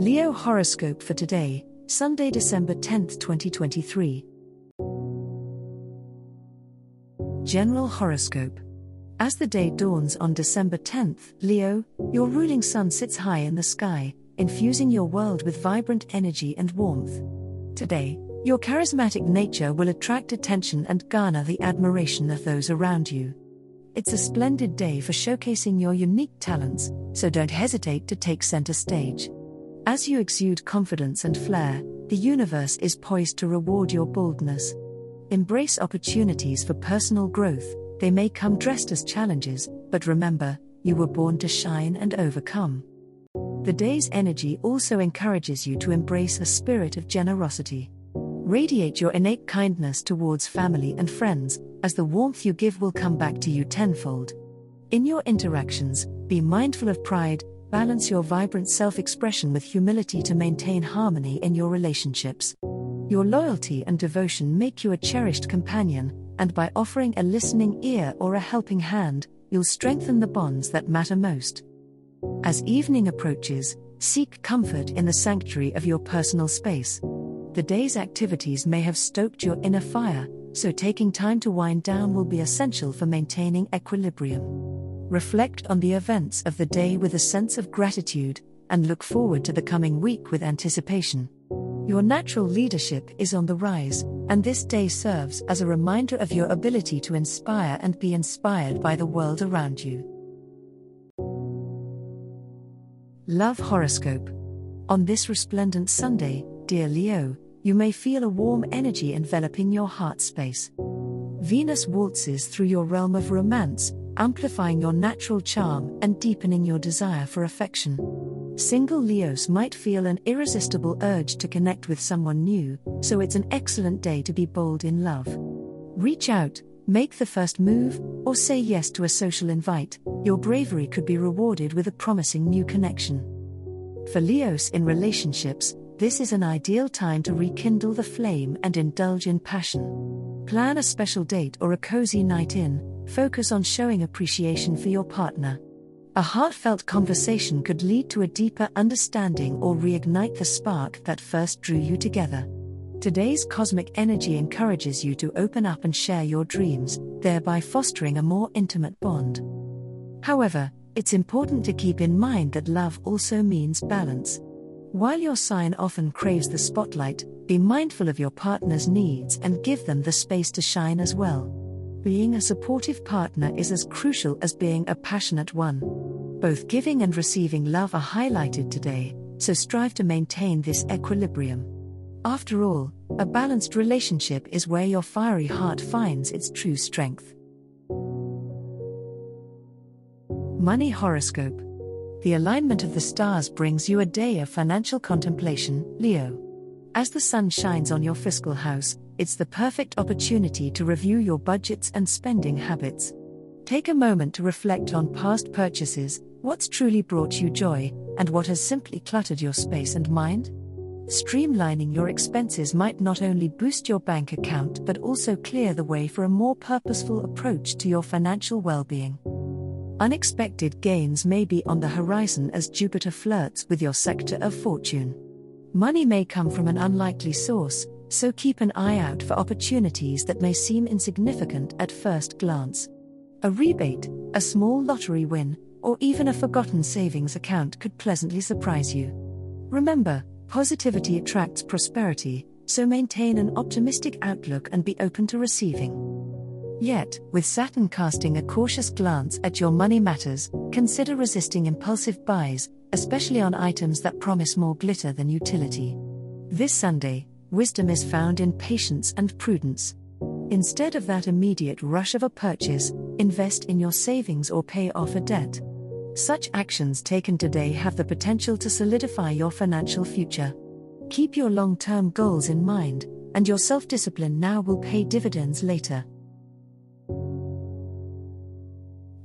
Leo horoscope for today, Sunday, December 10th, 2023. General horoscope. As the day dawns on December 10th, Leo, your ruling sun sits high in the sky, infusing your world with vibrant energy and warmth. Today, your charismatic nature will attract attention and garner the admiration of those around you. It's a splendid day for showcasing your unique talents, so don't hesitate to take center stage. As you exude confidence and flair, the universe is poised to reward your boldness. Embrace opportunities for personal growth, they may come dressed as challenges, but remember, you were born to shine and overcome. The day's energy also encourages you to embrace a spirit of generosity. Radiate your innate kindness towards family and friends, as the warmth you give will come back to you tenfold. In your interactions, be mindful of pride, balance your vibrant self expression with humility to maintain harmony in your relationships. Your loyalty and devotion make you a cherished companion, and by offering a listening ear or a helping hand, you'll strengthen the bonds that matter most. As evening approaches, seek comfort in the sanctuary of your personal space. The day's activities may have stoked your inner fire, so taking time to wind down will be essential for maintaining equilibrium reflect on the events of the day with a sense of gratitude, and look forward to the coming week with anticipation. Your natural leadership is on the rise, and this day serves as a reminder of your ability to inspire and be inspired by the world around you. Love Horoscope. On this resplendent Sunday, dear Leo, you may feel a warm energy enveloping your heart space. Venus waltzes through your realm of romance, amplifying your natural charm and deepening your desire for affection. Single Leos might feel an irresistible urge to connect with someone new, so it's an excellent day to be bold in love. Reach out, make the first move, or say yes to a social invite, your bravery could be rewarded with a promising new connection. For Leos in relationships, this is an ideal time to rekindle the flame and indulge in passion. Plan a special date or a cozy night in, focus on showing appreciation for your partner. A heartfelt conversation could lead to a deeper understanding or reignite the spark that first drew you together. Today's cosmic energy encourages you to open up and share your dreams, thereby fostering a more intimate bond. However, it's important to keep in mind that love also means balance. While your sign often craves the spotlight, be mindful of your partner's needs and give them the space to shine as well. Being a supportive partner is as crucial as being a passionate one. Both giving and receiving love are highlighted today, so strive to maintain this equilibrium. After all, a balanced relationship is where your fiery heart finds its true strength. Money Horoscope The alignment of the stars brings you a day of financial contemplation, Leo. As the sun shines on your fiscal house, it's the perfect opportunity to review your budgets and spending habits. Take a moment to reflect on past purchases, what's truly brought you joy, and what has simply cluttered your space and mind. Streamlining your expenses might not only boost your bank account but also clear the way for a more purposeful approach to your financial well being. Unexpected gains may be on the horizon as Jupiter flirts with your sector of fortune. Money may come from an unlikely source, so keep an eye out for opportunities that may seem insignificant at first glance. A rebate, a small lottery win, or even a forgotten savings account could pleasantly surprise you. Remember, positivity attracts prosperity, so maintain an optimistic outlook and be open to receiving. Yet, with Saturn casting a cautious glance at your money matters, consider resisting impulsive buys, especially on items that promise more glitter than utility. This Sunday, wisdom is found in patience and prudence. Instead of that immediate rush of a purchase, invest in your savings or pay off a debt. Such actions taken today have the potential to solidify your financial future. Keep your long term goals in mind, and your self discipline now will pay dividends later.